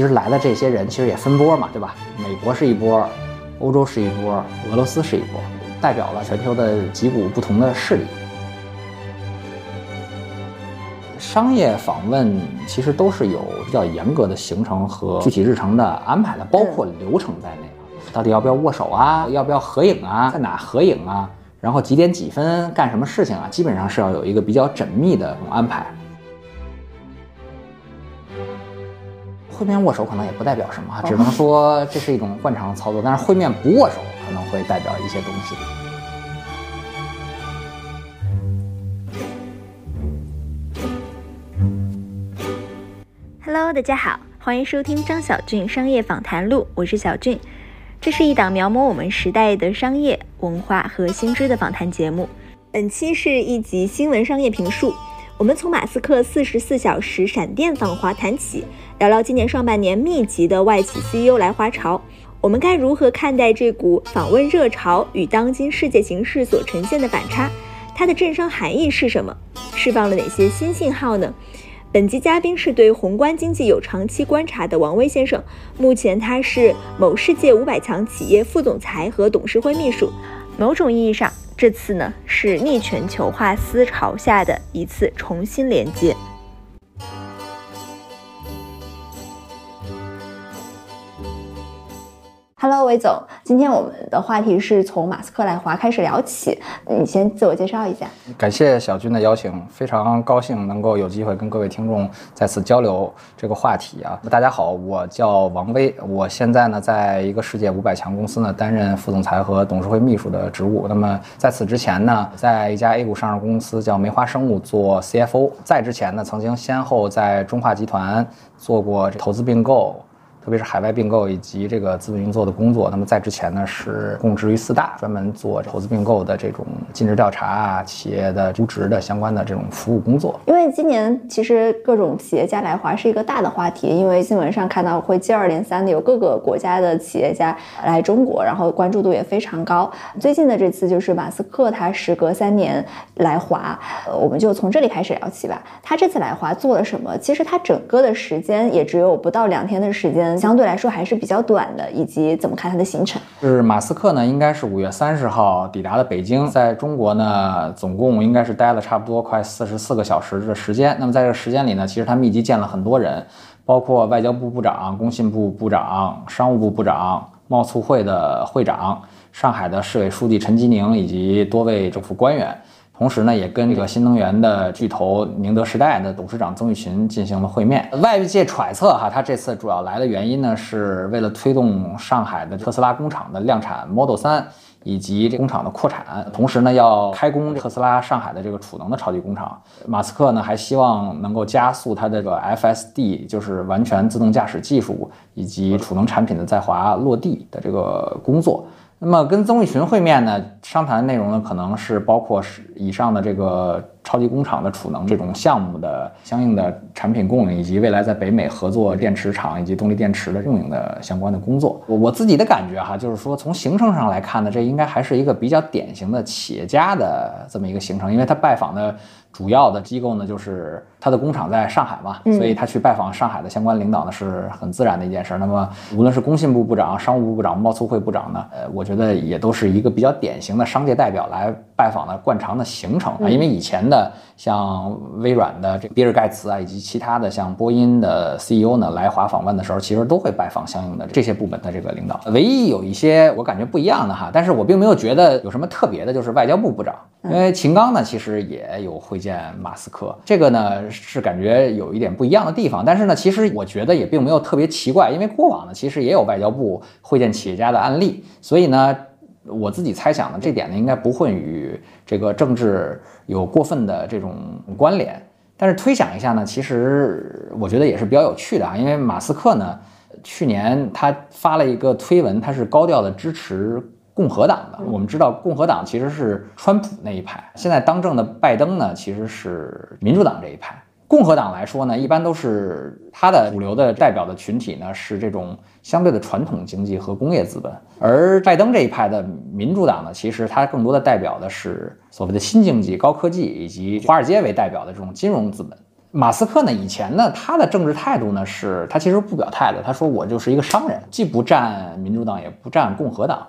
其实来的这些人其实也分波嘛，对吧？美国是一波，欧洲是一波，俄罗斯是一波，代表了全球的几股不同的势力。商业访问其实都是有比较严格的行程和具体日程的安排的，包括流程在内。到底要不要握手啊？要不要合影啊？在哪合影啊？然后几点几分干什么事情啊？基本上是要有一个比较缜密的安排。会面握手可能也不代表什么，只能说这是一种惯常操作。但是会面不握手可能会代表一些东西。Hello，大家好，欢迎收听张小俊商业访谈录，我是小俊。这是一档描摹我们时代的商业文化和新知的访谈节目。本期是一集新闻商业评述。我们从马斯克四十四小时闪电访华谈起，聊聊今年上半年密集的外企 CEO 来华潮。我们该如何看待这股访问热潮与当今世界形势所呈现的反差？它的政商含义是什么？释放了哪些新信号呢？本期嘉宾是对宏观经济有长期观察的王威先生，目前他是某世界五百强企业副总裁和董事会秘书。某种意义上，这次呢是逆全球化思潮下的一次重新连接。Hello，魏总，今天我们的话题是从马斯克来华开始聊起，你先自我介绍一下。感谢小军的邀请，非常高兴能够有机会跟各位听众再次交流这个话题啊。大家好，我叫王威，我现在呢在一个世界五百强公司呢担任副总裁和董事会秘书的职务。那么在此之前呢，在一家 A 股上市公司叫梅花生物做 CFO，在之前呢曾经先后在中化集团做过投资并购。特别是海外并购以及这个资本运作的工作，那么在之前呢是供职于四大，专门做投资并购的这种尽职调查啊，企业的估值的相关的这种服务工作。因为今年其实各种企业家来华是一个大的话题，因为新闻上看到会接二连三的有各个国家的企业家来中国，然后关注度也非常高。最近的这次就是马斯克他时隔三年来华，呃，我们就从这里开始聊起吧。他这次来华做了什么？其实他整个的时间也只有不到两天的时间。相对来说还是比较短的，以及怎么看它的行程？是马斯克呢，应该是五月三十号抵达了北京，在中国呢，总共应该是待了差不多快四十四个小时的时间。那么在这个时间里呢，其实他密集见了很多人，包括外交部部长、工信部部长、商务部部长、贸促会的会长、上海的市委书记陈吉宁以及多位政府官员。同时呢，也跟这个新能源的巨头宁德时代的董事长曾毓群进行了会面。外界揣测哈，他这次主要来的原因呢，是为了推动上海的特斯拉工厂的量产 Model 3以及这工厂的扩产。同时呢，要开工特斯拉上海的这个储能的超级工厂。马斯克呢，还希望能够加速他这个 FSD，就是完全自动驾驶技术以及储能产品的在华落地的这个工作。那么跟曾毓群会面呢，商谈的内容呢，可能是包括是以上的这个超级工厂的储能这种项目的相应的产品供应，以及未来在北美合作电池厂以及动力电池的运营的相关的工作。我我自己的感觉哈，就是说从行程上来看呢，这应该还是一个比较典型的企业家的这么一个行程，因为他拜访的。主要的机构呢，就是他的工厂在上海嘛，所以他去拜访上海的相关领导呢，是很自然的一件事。那么，无论是工信部部长、商务部部长、贸促会部长呢，呃，我觉得也都是一个比较典型的商界代表来拜访的惯常的行程啊。因为以前的像微软的这比尔盖茨啊，以及其他的像波音的 CEO 呢，来华访问的时候，其实都会拜访相应的这些部门的这个领导。唯一有一些我感觉不一样的哈，但是我并没有觉得有什么特别的，就是外交部部长，因为秦刚呢，其实也有会。见马斯克，这个呢是感觉有一点不一样的地方，但是呢，其实我觉得也并没有特别奇怪，因为过往呢其实也有外交部会见企业家的案例，所以呢，我自己猜想呢，这点呢应该不会与这个政治有过分的这种关联。但是推想一下呢，其实我觉得也是比较有趣的啊，因为马斯克呢，去年他发了一个推文，他是高调的支持。共和党的，我们知道共和党其实是川普那一派，现在当政的拜登呢，其实是民主党这一派。共和党来说呢，一般都是他的主流的代表的群体呢，是这种相对的传统经济和工业资本，而拜登这一派的民主党呢，其实它更多的代表的是所谓的新经济、高科技以及华尔街为代表的这种金融资本。马斯克呢，以前呢，他的政治态度呢是，他其实不表态的。他说我就是一个商人，既不占民主党，也不占共和党。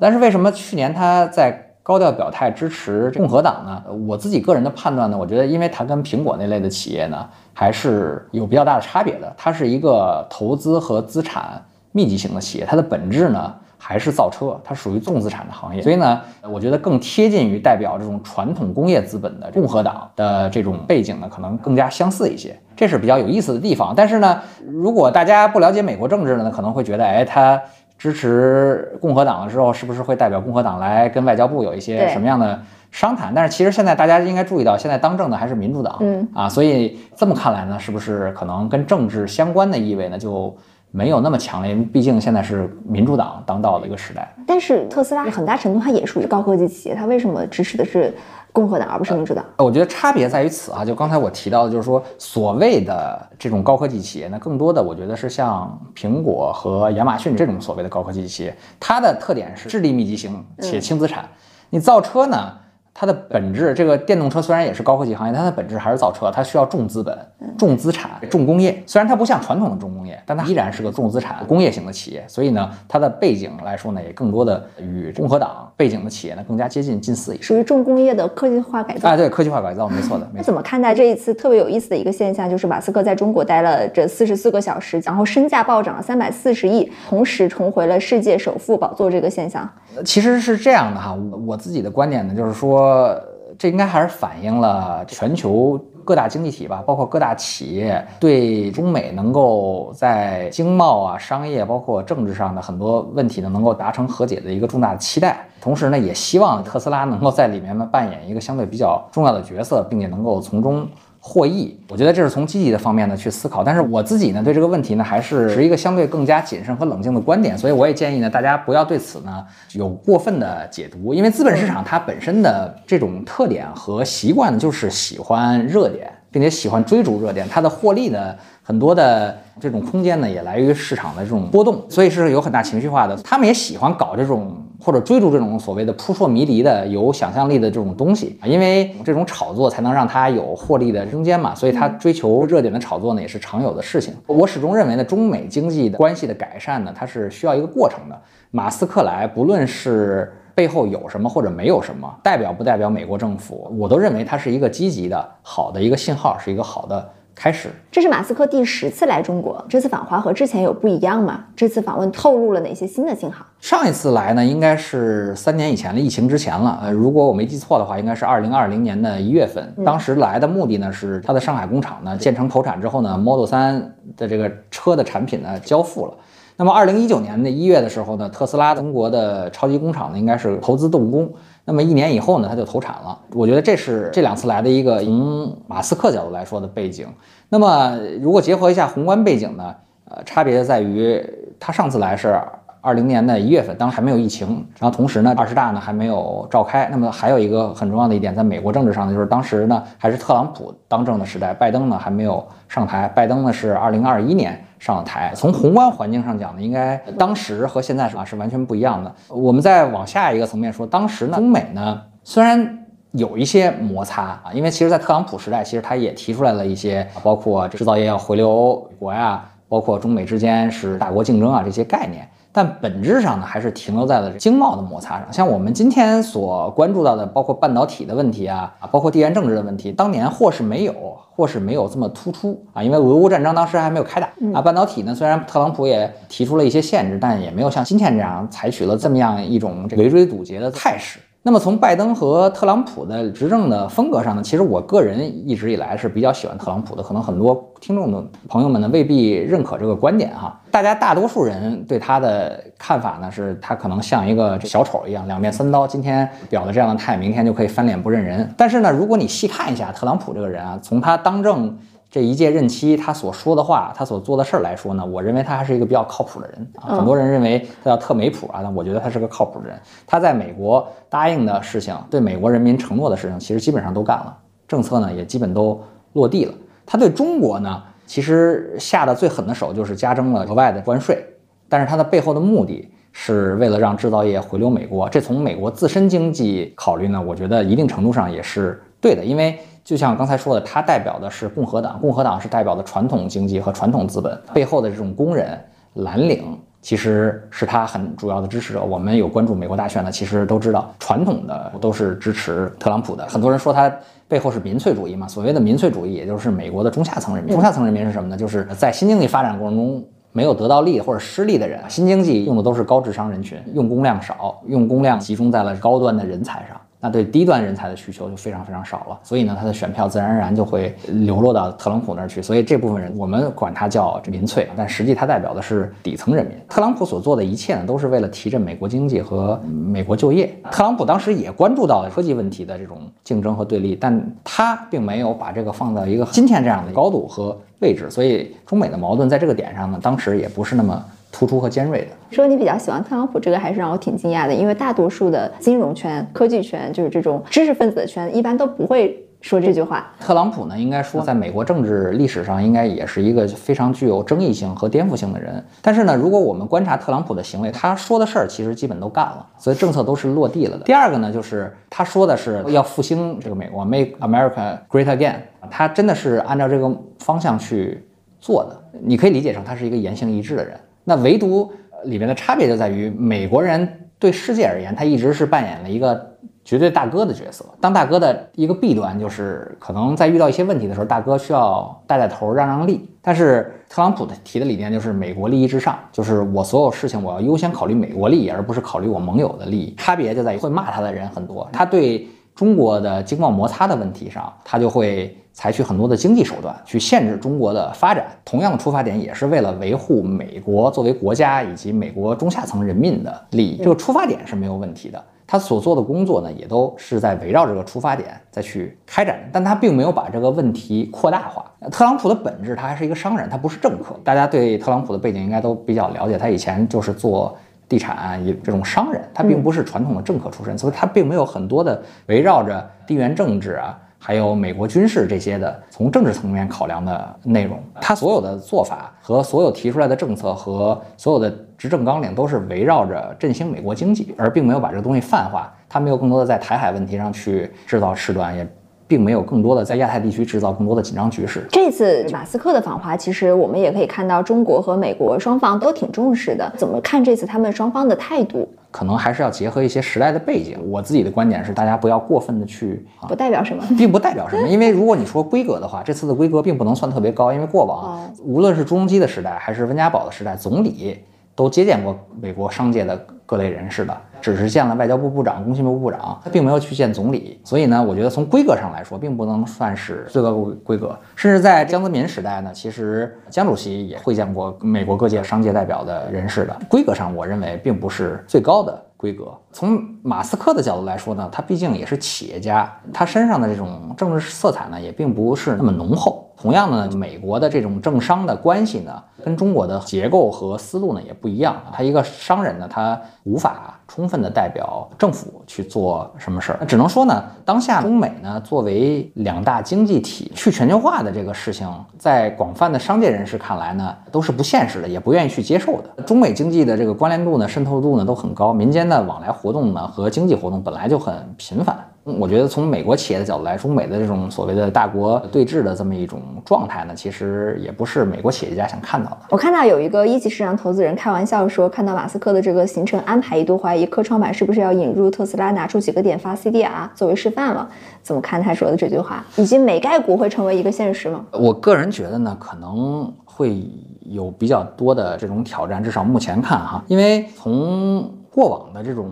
但是为什么去年他在高调表态支持共和党呢？我自己个人的判断呢，我觉得因为他跟苹果那类的企业呢，还是有比较大的差别的。它是一个投资和资产密集型的企业，它的本质呢。还是造车，它属于重资产的行业，所以呢，我觉得更贴近于代表这种传统工业资本的共和党的这种背景呢，可能更加相似一些，这是比较有意思的地方。但是呢，如果大家不了解美国政治呢，可能会觉得，哎，他支持共和党的时候，是不是会代表共和党来跟外交部有一些什么样的商谈？但是其实现在大家应该注意到，现在当政的还是民主党，嗯啊，所以这么看来呢，是不是可能跟政治相关的意味呢，就？没有那么强烈，毕竟现在是民主党当道的一个时代。但是特斯拉很大程度它也属于高科技企业，它为什么支持的是共和党而不是民主党？我觉得差别在于此啊，就刚才我提到的，就是说所谓的这种高科技企业那，更多的我觉得是像苹果和亚马逊这种所谓的高科技企业，它的特点是智力密集型且轻资产。你造车呢？它的本质，这个电动车虽然也是高科技行业，它的本质还是造车，它需要重资本、重资产、重工业。虽然它不像传统的重工业，但它依然是个重资产、工业型的企业。所以呢，它的背景来说呢，也更多的与共和党背景的企业呢更加接近、近似一些。属于重工业的科技化改造。啊，对，科技化改造，没错的。那怎么看待这一次特别有意思的一个现象，就是马斯克在中国待了这四十四个小时，然后身价暴涨了三百四十亿，同时重回了世界首富宝座这个现象？其实是这样的哈，我自己的观点呢，就是说。这应该还是反映了全球各大经济体吧，包括各大企业对中美能够在经贸啊、商业，包括政治上的很多问题呢，能够达成和解的一个重大的期待。同时呢，也希望特斯拉能够在里面呢扮演一个相对比较重要的角色，并且能够从中。获益，我觉得这是从积极的方面呢去思考。但是我自己呢对这个问题呢还是持一个相对更加谨慎和冷静的观点，所以我也建议呢大家不要对此呢有过分的解读，因为资本市场它本身的这种特点和习惯呢就是喜欢热点，并且喜欢追逐热点，它的获利呢很多的这种空间呢也来于市场的这种波动，所以是有很大情绪化的。他们也喜欢搞这种。或者追逐这种所谓的扑朔迷离的、有想象力的这种东西啊，因为这种炒作才能让它有获利的空间嘛，所以他追求热点的炒作呢，也是常有的事情。我始终认为呢，中美经济的关系的改善呢，它是需要一个过程的。马斯克来，不论是背后有什么或者没有什么，代表不代表美国政府，我都认为它是一个积极的、好的一个信号，是一个好的。开始，这是马斯克第十次来中国，这次访华和之前有不一样吗？这次访问透露了哪些新的信号？上一次来呢，应该是三年以前的疫情之前了。呃，如果我没记错的话，应该是二零二零年的一月份。当时来的目的呢，是他的上海工厂呢建成投产之后呢，Model 三的这个车的产品呢交付了。那么二零一九年的一月的时候呢，特斯拉中国的超级工厂呢应该是投资动工。那么一年以后呢，他就投产了。我觉得这是这两次来的一个从马斯克角度来说的背景。那么如果结合一下宏观背景呢，呃，差别在于他上次来是二零年的一月份，当时还没有疫情，然后同时呢，二十大呢还没有召开。那么还有一个很重要的一点，在美国政治上呢，就是当时呢还是特朗普当政的时代，拜登呢还没有上台。拜登呢是二零二一年。上了台，从宏观环境上讲呢，应该当时和现在是啊是完全不一样的。我们再往下一个层面说，当时呢，中美呢虽然有一些摩擦啊，因为其实，在特朗普时代，其实他也提出来了一些，包括制造业要回流美国呀，包括中美之间是大国竞争啊这些概念。但本质上呢，还是停留在了经贸的摩擦上。像我们今天所关注到的，包括半导体的问题啊，啊，包括地缘政治的问题，当年或是没有，或是没有这么突出啊，因为俄乌战争当时还没有开打啊。半导体呢，虽然特朗普也提出了一些限制，但也没有像今天这样采取了这么样一种围追堵截的态势。那么从拜登和特朗普的执政的风格上呢，其实我个人一直以来是比较喜欢特朗普的。可能很多听众的朋友们呢未必认可这个观点哈。大家大多数人对他的看法呢，是他可能像一个小丑一样，两面三刀，今天表的这样的态，明天就可以翻脸不认人。但是呢，如果你细看一下特朗普这个人啊，从他当政。这一届任期，他所说的话，他所做的事儿来说呢，我认为他还是一个比较靠谱的人啊。很多人认为他叫特梅普啊，但我觉得他是个靠谱的人。他在美国答应的事情，对美国人民承诺的事情，其实基本上都干了，政策呢也基本都落地了。他对中国呢，其实下的最狠的手就是加征了额外的关税，但是他的背后的目的是为了让制造业回流美国。这从美国自身经济考虑呢，我觉得一定程度上也是对的，因为。就像刚才说的，它代表的是共和党，共和党是代表的传统经济和传统资本背后的这种工人蓝领，其实是他很主要的支持者。我们有关注美国大选的，其实都知道，传统的都是支持特朗普的。很多人说他背后是民粹主义嘛，所谓的民粹主义，也就是美国的中下层人民。中下层人民是什么呢？就是在新经济发展过程中没有得到利或者失利的人。新经济用的都是高智商人群，用工量少，用工量集中在了高端的人才上。那对低端人才的需求就非常非常少了，所以呢，他的选票自然而然就会流落到特朗普那儿去。所以这部分人，我们管他叫民粹，但实际他代表的是底层人民。特朗普所做的一切呢，都是为了提振美国经济和美国就业。特朗普当时也关注到了科技问题的这种竞争和对立，但他并没有把这个放到一个今天这样的高度和位置。所以中美的矛盾在这个点上呢，当时也不是那么。突出和尖锐的。说你比较喜欢特朗普，这个还是让我挺惊讶的，因为大多数的金融圈、科技圈，就是这种知识分子的圈，一般都不会说这句话。特朗普呢，应该说在美国政治历史上，应该也是一个非常具有争议性和颠覆性的人。但是呢，如果我们观察特朗普的行为，他说的事儿其实基本都干了，所以政策都是落地了的。第二个呢，就是他说的是要复兴这个美国，Make America Great Again，他真的是按照这个方向去做的。你可以理解成他是一个言行一致的人。那唯独里面的差别就在于，美国人对世界而言，他一直是扮演了一个绝对大哥的角色。当大哥的一个弊端就是，可能在遇到一些问题的时候，大哥需要带带头、让让利。但是特朗普的提的理念就是美国利益至上，就是我所有事情我要优先考虑美国利益，而不是考虑我盟友的利益。差别就在于会骂他的人很多，他对中国的经贸摩擦的问题上，他就会。采取很多的经济手段去限制中国的发展，同样的出发点也是为了维护美国作为国家以及美国中下层人民的利益。这个出发点是没有问题的，他所做的工作呢，也都是在围绕这个出发点再去开展，但他并没有把这个问题扩大化。特朗普的本质，他还是一个商人，他不是政客。大家对特朗普的背景应该都比较了解，他以前就是做地产这种商人，他并不是传统的政客出身，所以他并没有很多的围绕着地缘政治啊。还有美国军事这些的，从政治层面考量的内容，他所有的做法和所有提出来的政策和所有的执政纲领都是围绕着振兴美国经济，而并没有把这个东西泛化。他没有更多的在台海问题上去制造事端，也。并没有更多的在亚太地区制造更多的紧张局势。这次马斯克的访华，其实我们也可以看到，中国和美国双方都挺重视的。怎么看这次他们双方的态度？可能还是要结合一些时代的背景。我自己的观点是，大家不要过分的去，不代表什么，并不代表什么。因为如果你说规格的话，这次的规格并不能算特别高，因为过往无论是朱镕基的时代还是温家宝的时代，总理都接见过美国商界的各类人士的。只是见了外交部部长、工信部部长，他并没有去见总理，所以呢，我觉得从规格上来说，并不能算是最高规格。甚至在江泽民时代呢，其实江主席也会见过美国各界商界代表的人士的，规格上我认为并不是最高的规格。从马斯克的角度来说呢，他毕竟也是企业家，他身上的这种政治色彩呢，也并不是那么浓厚。同样呢，美国的这种政商的关系呢，跟中国的结构和思路呢也不一样。他一个商人呢，他无法充分的代表政府去做什么事儿。那只能说呢，当下中美呢作为两大经济体去全球化的这个事情，在广泛的商界人士看来呢，都是不现实的，也不愿意去接受的。中美经济的这个关联度呢、渗透度呢都很高，民间的往来活动呢和经济活动本来就很频繁。我觉得从美国企业的角度来说，美的这种所谓的大国对峙的这么一种状态呢，其实也不是美国企业家想看到的。我看到有一个一级市场投资人开玩笑说，看到马斯克的这个行程安排，一度怀疑科创板是不是要引入特斯拉，拿出几个点发 CDR 作为示范了。怎么看他说的这句话？以及美概股会成为一个现实吗？我个人觉得呢，可能会有比较多的这种挑战，至少目前看哈，因为从过往的这种。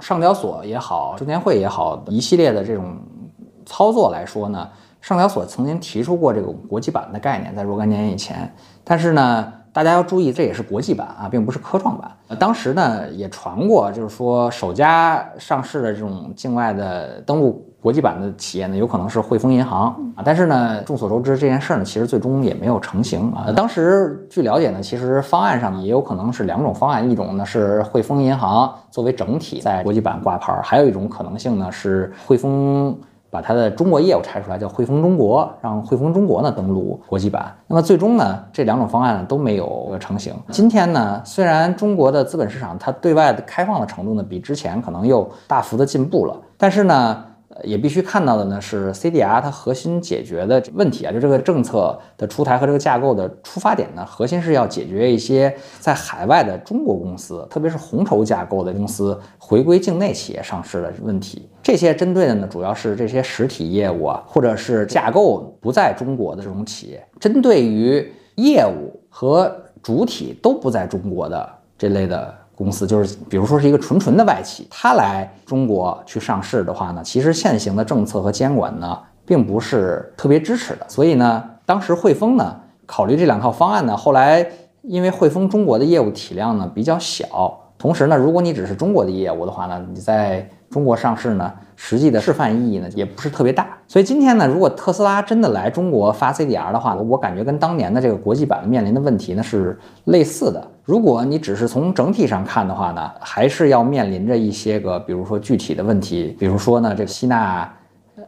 上交所也好，证监会也好，一系列的这种操作来说呢，上交所曾经提出过这个国际版的概念，在若干年以前。但是呢，大家要注意，这也是国际版啊，并不是科创板。当时呢，也传过，就是说首家上市的这种境外的登陆。国际版的企业呢，有可能是汇丰银行啊，但是呢，众所周知这件事呢，其实最终也没有成型啊。当时据了解呢，其实方案上也有可能是两种方案，一种呢是汇丰银行作为整体在国际版挂牌，还有一种可能性呢是汇丰把它的中国业务拆出来，叫汇丰中国，让汇丰中国呢登陆国际版。那么最终呢，这两种方案都没有成型。今天呢，虽然中国的资本市场它对外的开放的程度呢，比之前可能又大幅的进步了，但是呢。也必须看到的呢是 CDR 它核心解决的问题啊，就这个政策的出台和这个架构的出发点呢，核心是要解决一些在海外的中国公司，特别是红筹架构的公司回归境内企业上市的问题。这些针对的呢，主要是这些实体业务啊，或者是架构不在中国的这种企业，针对于业务和主体都不在中国的这类的。公司就是，比如说是一个纯纯的外企，它来中国去上市的话呢，其实现行的政策和监管呢，并不是特别支持的。所以呢，当时汇丰呢考虑这两套方案呢，后来因为汇丰中国的业务体量呢比较小，同时呢，如果你只是中国的业务的话呢，你在中国上市呢，实际的示范意义呢也不是特别大。所以今天呢，如果特斯拉真的来中国发 CDR 的话，我感觉跟当年的这个国际版面临的问题呢是类似的。如果你只是从整体上看的话呢，还是要面临着一些个，比如说具体的问题，比如说呢，这个吸纳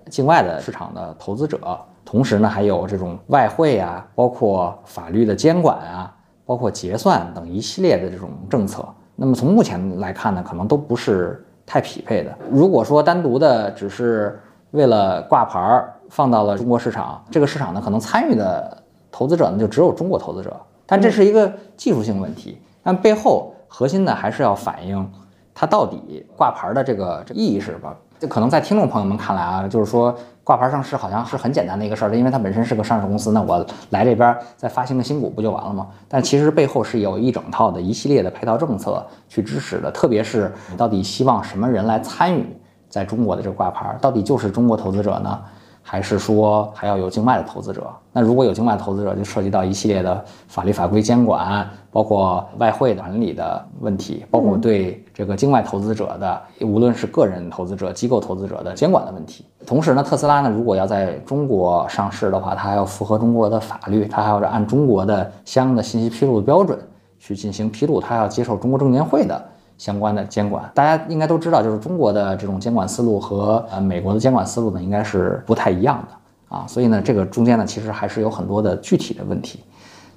境外的市场的投资者，同时呢，还有这种外汇啊，包括法律的监管啊，包括结算等一系列的这种政策。那么从目前来看呢，可能都不是。太匹配的。如果说单独的只是为了挂牌儿放到了中国市场，这个市场呢，可能参与的投资者呢就只有中国投资者。但这是一个技术性问题，但背后核心的还是要反映它到底挂牌的这个意义是吧？就可能在听众朋友们看来啊，就是说。挂牌上市好像是很简单的一个事儿，因为它本身是个上市公司，那我来这边再发行个新股不就完了吗？但其实背后是有一整套的一系列的配套政策去支持的，特别是到底希望什么人来参与在中国的这个挂牌，到底就是中国投资者呢？还是说还要有境外的投资者？那如果有境外投资者，就涉及到一系列的法律法规监管，包括外汇管理的问题，包括对这个境外投资者的，无论是个人投资者、机构投资者的监管的问题。同时呢，特斯拉呢，如果要在中国上市的话，它还要符合中国的法律，它还要按中国的相应的信息披露的标准去进行披露，它要接受中国证监会的。相关的监管，大家应该都知道，就是中国的这种监管思路和呃美国的监管思路呢，应该是不太一样的啊。所以呢，这个中间呢，其实还是有很多的具体的问题。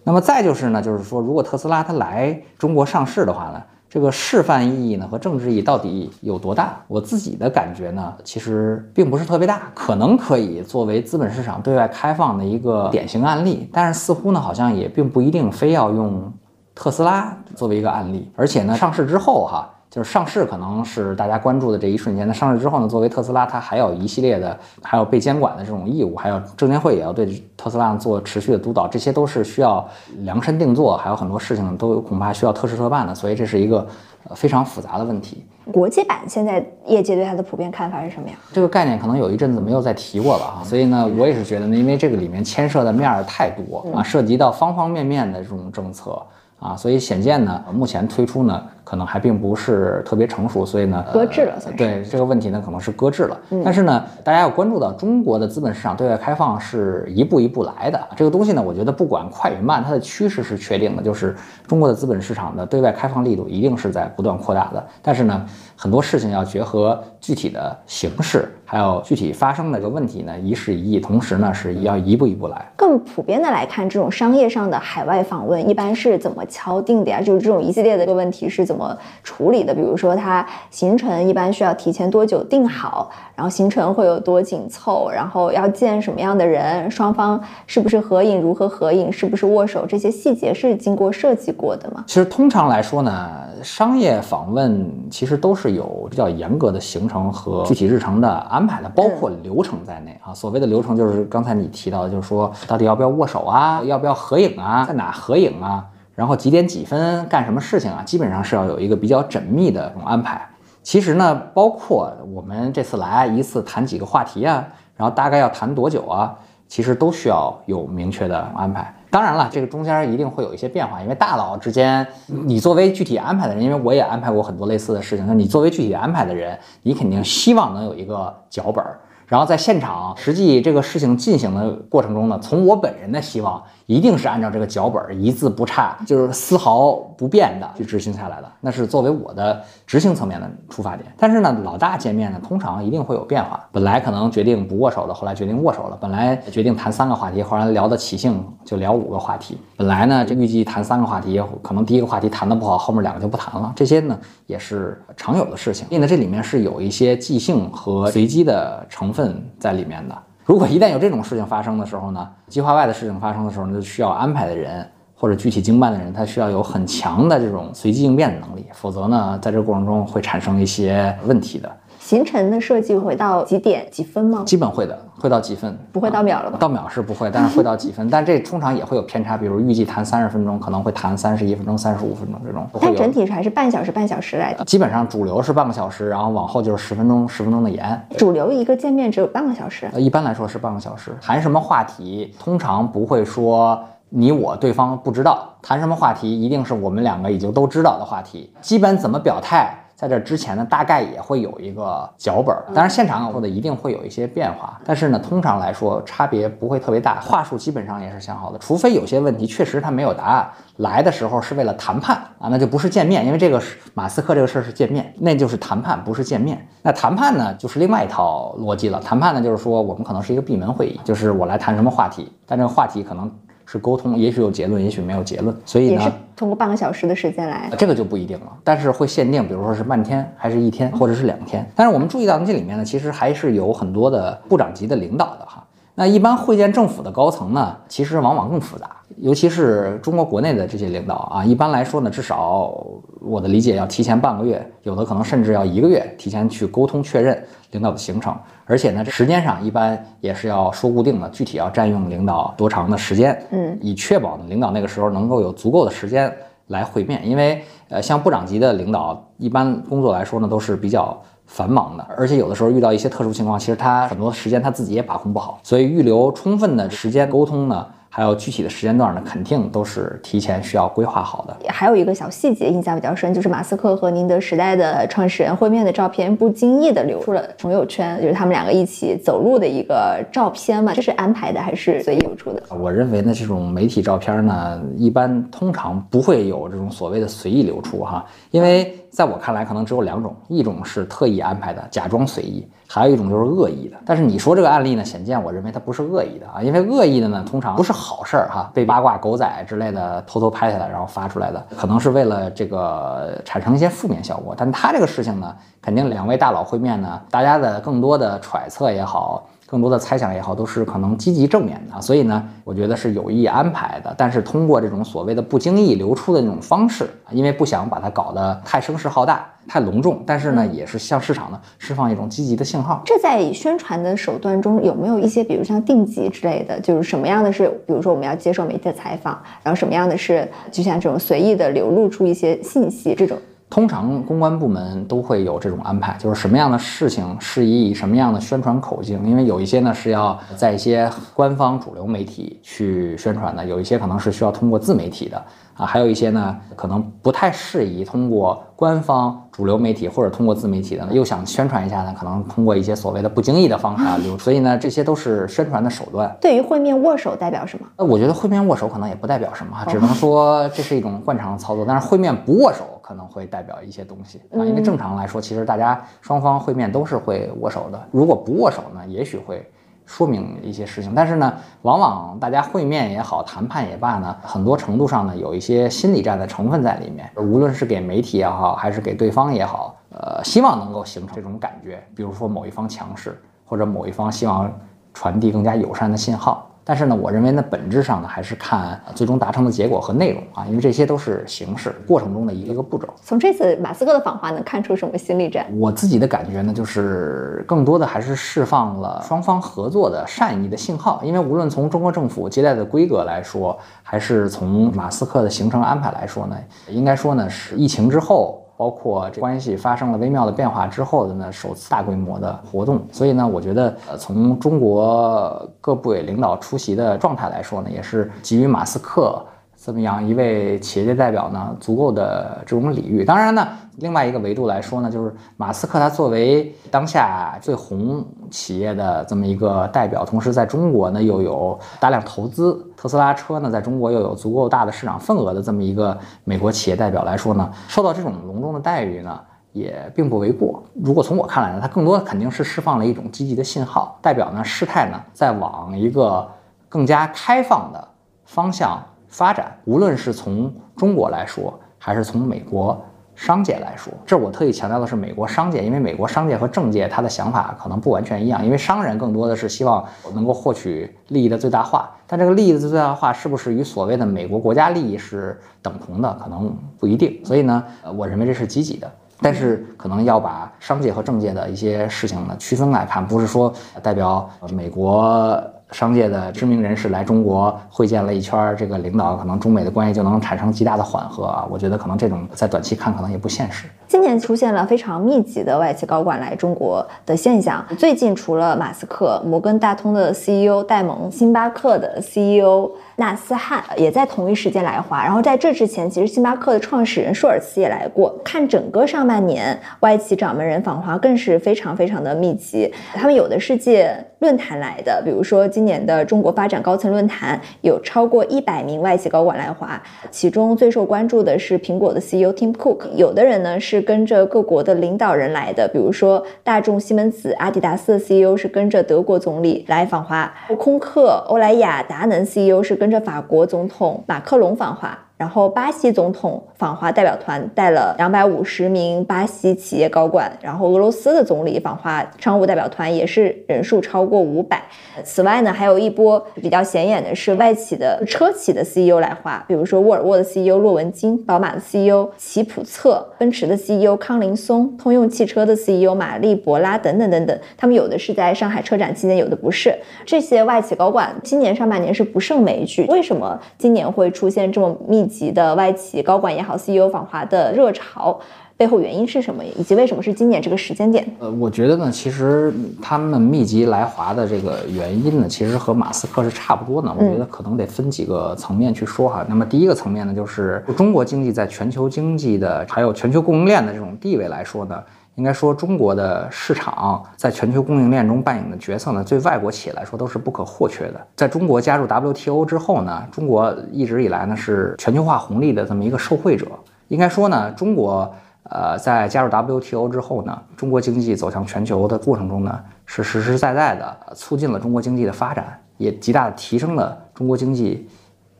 那么再就是呢，就是说，如果特斯拉它来中国上市的话呢，这个示范意义呢和政治意义到底有多大？我自己的感觉呢，其实并不是特别大，可能可以作为资本市场对外开放的一个典型案例，但是似乎呢，好像也并不一定非要用。特斯拉作为一个案例，而且呢，上市之后哈，就是上市可能是大家关注的这一瞬间。那上市之后呢，作为特斯拉，它还有一系列的，还有被监管的这种义务，还有证监会也要对特斯拉做持续的督导，这些都是需要量身定做，还有很多事情都恐怕需要特事特办的，所以这是一个非常复杂的问题。国际版现在业界对它的普遍看法是什么呀？这个概念可能有一阵子没有再提过了啊，所以呢，我也是觉得呢，因为这个里面牵涉的面儿太多啊，涉及到方方面面的这种政策。啊，所以显见呢，目前推出呢。可能还并不是特别成熟，所以呢，搁置了。对这个问题呢，可能是搁置了。但是呢，大家要关注到中国的资本市场对外开放是一步一步来的。这个东西呢，我觉得不管快与慢，它的趋势是确定的，就是中国的资本市场的对外开放力度一定是在不断扩大的。但是呢，很多事情要结合具体的形式，还有具体发生的这个问题呢，一事一议，同时呢，是要一步一步来。更普遍的来看，这种商业上的海外访问一般是怎么敲定的呀？就是这种一系列的这个问题是怎么？怎么处理的？比如说，它行程一般需要提前多久定好？然后行程会有多紧凑？然后要见什么样的人？双方是不是合影？如何合影？是不是握手？这些细节是经过设计过的吗？其实通常来说呢，商业访问其实都是有比较严格的行程和具体日程的安排的，包括流程在内啊。所谓的流程就是刚才你提到的，就是说到底要不要握手啊？要不要合影啊？在哪合影啊？然后几点几分干什么事情啊？基本上是要有一个比较缜密的这种安排。其实呢，包括我们这次来一次谈几个话题啊，然后大概要谈多久啊，其实都需要有明确的安排。当然了，这个中间一定会有一些变化，因为大佬之间，你作为具体安排的人，因为我也安排过很多类似的事情，那你作为具体安排的人，你肯定希望能有一个脚本儿。然后在现场实际这个事情进行的过程中呢，从我本人的希望一定是按照这个脚本一字不差，就是丝毫不变的去执行下来的，那是作为我的执行层面的出发点。但是呢，老大见面呢，通常一定会有变化。本来可能决定不握手的，后来决定握手了；本来决定谈三个话题，后来聊得起兴就聊五个话题；本来呢，这预计谈三个话题，可能第一个话题谈的不好，后面两个就不谈了。这些呢，也是常有的事情。因为呢，这里面是有一些即兴和随机的成份在里面的。如果一旦有这种事情发生的时候呢，计划外的事情发生的时候呢，就需要安排的人或者具体经办的人，他需要有很强的这种随机应变的能力，否则呢，在这个过程中会产生一些问题的。行程的设计会到几点几分吗？基本会的，会到几分，不会到秒了吧？到秒是不会，但是会到几分，但这通常也会有偏差，比如预计谈三十分钟，可能会谈三十一分钟、三十五分钟这种。但整体是还是半小时、半小时来的。基本上主流是半个小时，然后往后就是十分钟、十分钟的延。主流一个见面只有半个小时。一般来说是半个小时。谈什么话题，通常不会说你我对方不知道。谈什么话题，一定是我们两个已经都知道的话题。基本怎么表态？在这之前呢，大概也会有一个脚本，当然现场说的一定会有一些变化，但是呢，通常来说差别不会特别大，话术基本上也是想好的，除非有些问题确实他没有答案，来的时候是为了谈判啊，那就不是见面，因为这个是马斯克这个事儿是见面，那就是谈判，不是见面。那谈判呢，就是另外一套逻辑了。谈判呢，就是说我们可能是一个闭门会议，就是我来谈什么话题，但这个话题可能。是沟通，也许有结论，也许没有结论，所以呢，也是通过半个小时的时间来，这个就不一定了。但是会限定，比如说是半天，还是一天，或者是两天。但是我们注意到这里面呢，其实还是有很多的部长级的领导的哈。那一般会见政府的高层呢，其实往往更复杂，尤其是中国国内的这些领导啊。一般来说呢，至少我的理解要提前半个月，有的可能甚至要一个月提前去沟通确认领导的行程。而且呢，这时间上一般也是要说固定的，具体要占用领导多长的时间，嗯，以确保呢领导那个时候能够有足够的时间来会面。因为呃，像部长级的领导，一般工作来说呢都是比较繁忙的，而且有的时候遇到一些特殊情况，其实他很多时间他自己也把控不好，所以预留充分的时间沟通呢。还有具体的时间段呢，肯定都是提前需要规划好的。还有一个小细节印象比较深，就是马斯克和宁德时代的创始人会面的照片，不经意的流出了朋友圈，就是他们两个一起走路的一个照片嘛。这是安排的还是随意流出的？我认为呢，这种媒体照片呢，一般通常不会有这种所谓的随意流出哈，因为在我看来，可能只有两种，一种是特意安排的，假装随意。还有一种就是恶意的，但是你说这个案例呢，显见我认为它不是恶意的啊，因为恶意的呢，通常不是好事儿哈，被八卦狗仔之类的偷偷拍下来然后发出来的，可能是为了这个产生一些负面效果。但他这个事情呢，肯定两位大佬会面呢，大家的更多的揣测也好。更多的猜想也好，都是可能积极正面的，所以呢，我觉得是有意安排的。但是通过这种所谓的不经意流出的那种方式，因为不想把它搞得太声势浩大、太隆重，但是呢，也是向市场呢释放一种积极的信号。这在宣传的手段中有没有一些，比如像定级之类的，就是什么样的是，比如说我们要接受媒体的采访，然后什么样的是，就像这种随意的流露出一些信息这种。通常公关部门都会有这种安排，就是什么样的事情适宜以什么样的宣传口径，因为有一些呢是要在一些官方主流媒体去宣传的，有一些可能是需要通过自媒体的。啊，还有一些呢，可能不太适宜通过官方主流媒体或者通过自媒体的呢，又想宣传一下呢，可能通过一些所谓的不经意的方式啊流。所以呢，这些都是宣传的手段。对于会面握手代表什么？呃，我觉得会面握手可能也不代表什么，只能说这是一种惯常的操作。但是会面不握手可能会代表一些东西啊，因为正常来说，其实大家双方会面都是会握手的。如果不握手呢，也许会。说明一些事情，但是呢，往往大家会面也好，谈判也罢呢，很多程度上呢，有一些心理战的成分在里面。无论是给媒体也好，还是给对方也好，呃，希望能够形成这种感觉，比如说某一方强势，或者某一方希望传递更加友善的信号。但是呢，我认为呢，本质上呢，还是看最终达成的结果和内容啊，因为这些都是形式过程中的一个个步骤。从这次马斯克的访华能看出什么心理战？我自己的感觉呢，就是更多的还是释放了双方合作的善意的信号。因为无论从中国政府接待的规格来说，还是从马斯克的行程安排来说呢，应该说呢，是疫情之后。包括关系发生了微妙的变化之后的呢，首次大规模的活动，所以呢，我觉得呃，从中国各部委领导出席的状态来说呢，也是给予马斯克这么样一位企业界代表呢，足够的这种礼遇。当然呢，另外一个维度来说呢，就是马斯克他作为当下最红企业的这么一个代表，同时在中国呢又有大量投资，特斯拉车呢在中国又有足够大的市场份额的这么一个美国企业代表来说呢，受到这种隆重的待遇呢，也并不为过。如果从我看来呢，它更多肯定是释放了一种积极的信号，代表呢事态呢在往一个更加开放的方向。发展，无论是从中国来说，还是从美国商界来说，这我特意强调的是美国商界，因为美国商界和政界他的想法可能不完全一样，因为商人更多的是希望能够获取利益的最大化，但这个利益的最大化是不是与所谓的美国国家利益是等同的，可能不一定。所以呢，我认为这是积极的，但是可能要把商界和政界的一些事情呢区分来看，不是说代表美国。商界的知名人士来中国会见了一圈，这个领导可能中美的关系就能产生极大的缓和啊！我觉得可能这种在短期看可能也不现实。今年出现了非常密集的外企高管来中国的现象。最近除了马斯克、摩根大通的 CEO 戴蒙、星巴克的 CEO。纳斯汉也在同一时间来华，然后在这之前，其实星巴克的创始人舒尔茨也来过。看整个上半年，外企掌门人访华更是非常非常的密集。他们有的是借论坛来的，比如说今年的中国发展高层论坛，有超过一百名外企高管来华，其中最受关注的是苹果的 CEO Tim Cook。有的人呢是跟着各国的领导人来的，比如说大众、西门子、阿迪达斯的 CEO 是跟着德国总理来访华，空客、欧莱雅、达能 CEO 是跟。跟着法国总统马克龙访华。然后，巴西总统访华代表团带了两百五十名巴西企业高管，然后俄罗斯的总理访华商务代表团也是人数超过五百。此外呢，还有一波比较显眼的是外企的车企的 CEO 来华，比如说沃尔沃的 CEO 骆文金、宝马的 CEO 齐普策、奔驰的 CEO 康林松、通用汽车的 CEO 玛丽博拉等等等等。他们有的是在上海车展期间，有的不是。这些外企高管今年上半年是不胜枚举。为什么今年会出现这么密？级的外企高管也好，CEO 访华的热潮背后原因是什么？以及为什么是今年这个时间点？呃，我觉得呢，其实他们密集来华的这个原因呢，其实和马斯克是差不多的。我觉得可能得分几个层面去说哈。那么第一个层面呢，就是中国经济在全球经济的还有全球供应链的这种地位来说呢。应该说，中国的市场在全球供应链中扮演的角色呢，对外国企业来说都是不可或缺的。在中国加入 WTO 之后呢，中国一直以来呢是全球化红利的这么一个受惠者。应该说呢，中国呃在加入 WTO 之后呢，中国经济走向全球的过程中呢，是实实在在的促进了中国经济的发展，也极大的提升了中国经济。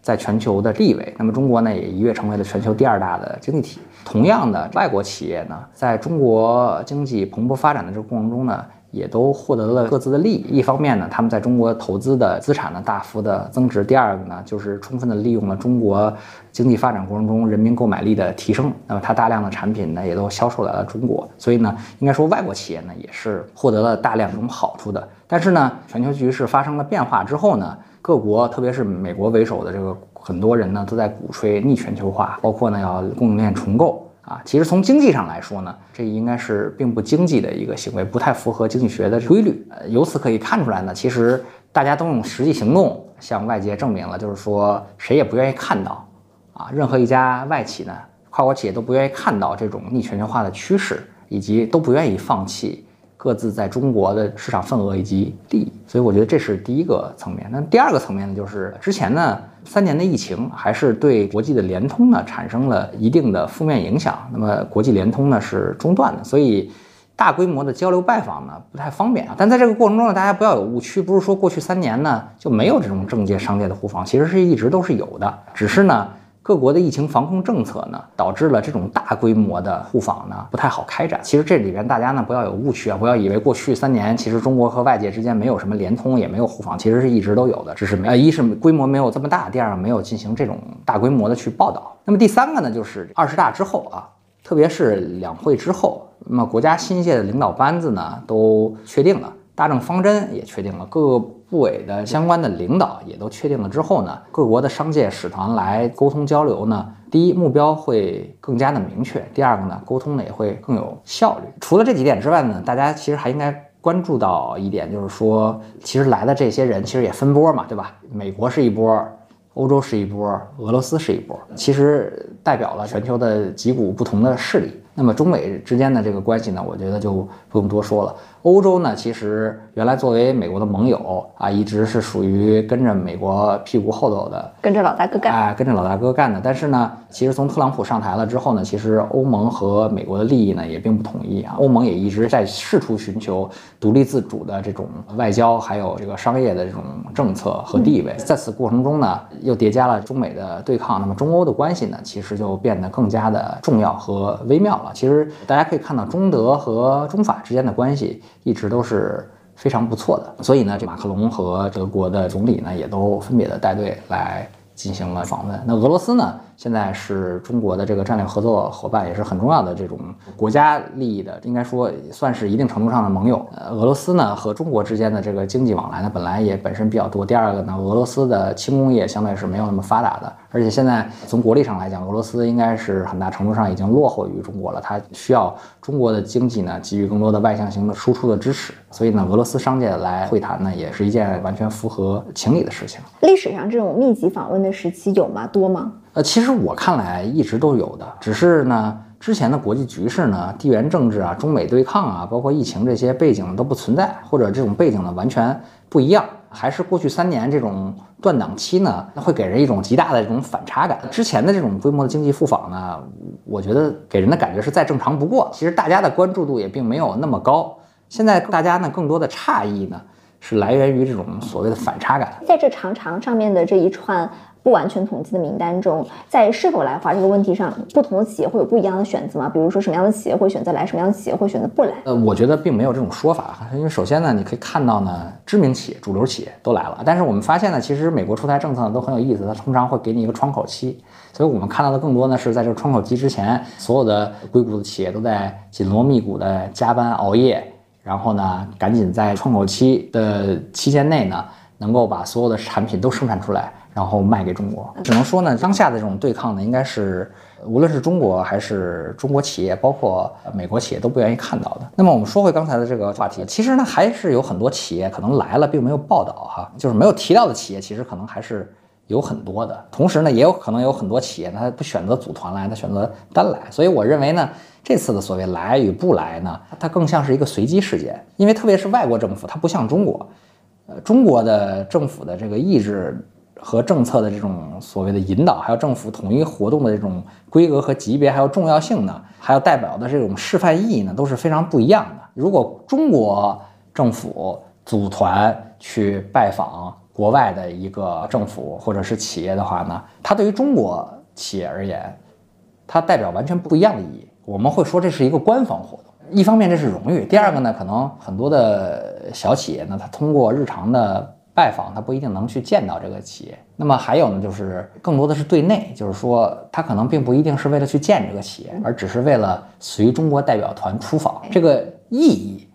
在全球的地位，那么中国呢也一跃成为了全球第二大的经济体。同样的，外国企业呢，在中国经济蓬勃发展的这个过程中呢，也都获得了各自的利益。一方面呢，他们在中国投资的资产呢大幅的增值；第二个呢，就是充分的利用了中国经济发展过程中人民购买力的提升。那么它大量的产品呢，也都销售来了中国。所以呢，应该说外国企业呢也是获得了大量这种好处的。但是呢，全球局势发生了变化之后呢？各国，特别是美国为首的这个很多人呢，都在鼓吹逆全球化，包括呢要供应链重构啊。其实从经济上来说呢，这应该是并不经济的一个行为，不太符合经济学的规律。呃，由此可以看出来呢，其实大家都用实际行动向外界证明了，就是说谁也不愿意看到啊，任何一家外企呢，跨国企业都不愿意看到这种逆全球化的趋势，以及都不愿意放弃。各自在中国的市场份额以及利益，所以我觉得这是第一个层面。那第二个层面呢，就是之前呢三年的疫情还是对国际的联通呢产生了一定的负面影响。那么国际联通呢是中断的，所以大规模的交流拜访呢不太方便啊。但在这个过程中呢，大家不要有误区，不是说过去三年呢就没有这种政界商界的互访，其实是一直都是有的，只是呢。各国的疫情防控政策呢，导致了这种大规模的互访呢不太好开展。其实这里边大家呢不要有误区啊，不要以为过去三年其实中国和外界之间没有什么联通，也没有互访，其实是一直都有的，只是没呃一是规模没有这么大，第二没有进行这种大规模的去报道。那么第三个呢，就是二十大之后啊，特别是两会之后，那么国家新一届的领导班子呢都确定了。大政方针也确定了，各个部委的相关的领导也都确定了之后呢，各国的商界使团来沟通交流呢，第一目标会更加的明确，第二个呢，沟通呢也会更有效率。除了这几点之外呢，大家其实还应该关注到一点，就是说，其实来的这些人其实也分波嘛，对吧？美国是一波，欧洲是一波，俄罗斯是一波，其实代表了全球的几股不同的势力。那么中美之间的这个关系呢，我觉得就不用多说了。欧洲呢，其实原来作为美国的盟友啊，一直是属于跟着美国屁股后头的，跟着老大哥干，哎，跟着老大哥干的。但是呢，其实从特朗普上台了之后呢，其实欧盟和美国的利益呢也并不统一啊。欧盟也一直在试图寻求独立自主的这种外交，还有这个商业的这种政策和地位。在此过程中呢，又叠加了中美的对抗，那么中欧的关系呢，其实就变得更加的重要和微妙了。其实大家可以看到，中德和中法之间的关系。一直都是非常不错的，所以呢，这马克龙和德国的总理呢，也都分别的带队来进行了访问。那俄罗斯呢？现在是中国的这个战略合作伙伴，也是很重要的这种国家利益的，应该说算是一定程度上的盟友。呃，俄罗斯呢和中国之间的这个经济往来呢，本来也本身比较多。第二个呢，俄罗斯的轻工业相对是没有那么发达的，而且现在从国力上来讲，俄罗斯应该是很大程度上已经落后于中国了。它需要中国的经济呢给予更多的外向型的输出的支持，所以呢，俄罗斯商界来会谈呢，也是一件完全符合情理的事情。历史上这种密集访问的时期有吗？多吗？呃，其实我看来一直都有的，只是呢，之前的国际局势呢，地缘政治啊，中美对抗啊，包括疫情这些背景都不存在，或者这种背景呢完全不一样，还是过去三年这种断档期呢，会给人一种极大的这种反差感。之前的这种规模的经济复访呢，我觉得给人的感觉是再正常不过，其实大家的关注度也并没有那么高。现在大家呢更多的诧异呢，是来源于这种所谓的反差感。在这长长上面的这一串。不完全统计的名单中，在是否来华这个问题上，不同的企业会有不一样的选择吗？比如说，什么样的企业会选择来，什么样的企业会选择不来？呃，我觉得并没有这种说法，因为首先呢，你可以看到呢，知名企业、主流企业都来了。但是我们发现呢，其实美国出台政策呢都很有意思，它通常会给你一个窗口期，所以我们看到的更多呢是在这个窗口期之前，所有的硅谷的企业都在紧锣密鼓的加班熬夜，然后呢，赶紧在窗口期的期间内呢，能够把所有的产品都生产出来。然后卖给中国，只能说呢，当下的这种对抗呢，应该是无论是中国还是中国企业，包括美国企业都不愿意看到的。那么我们说回刚才的这个话题，其实呢，还是有很多企业可能来了，并没有报道哈，就是没有提到的企业，其实可能还是有很多的。同时呢，也有可能有很多企业呢，它不选择组团来，它选择单来。所以我认为呢，这次的所谓来与不来呢，它更像是一个随机事件，因为特别是外国政府，它不像中国，呃，中国的政府的这个意志。和政策的这种所谓的引导，还有政府统一活动的这种规格和级别，还有重要性呢，还有代表的这种示范意义呢，都是非常不一样的。如果中国政府组团去拜访国外的一个政府或者是企业的话呢，它对于中国企业而言，它代表完全不一样的意义。我们会说这是一个官方活动，一方面这是荣誉，第二个呢，可能很多的小企业呢，它通过日常的。拜访他不一定能去见到这个企业，那么还有呢，就是更多的是对内，就是说他可能并不一定是为了去见这个企业，而只是为了随中国代表团出访，这个意义，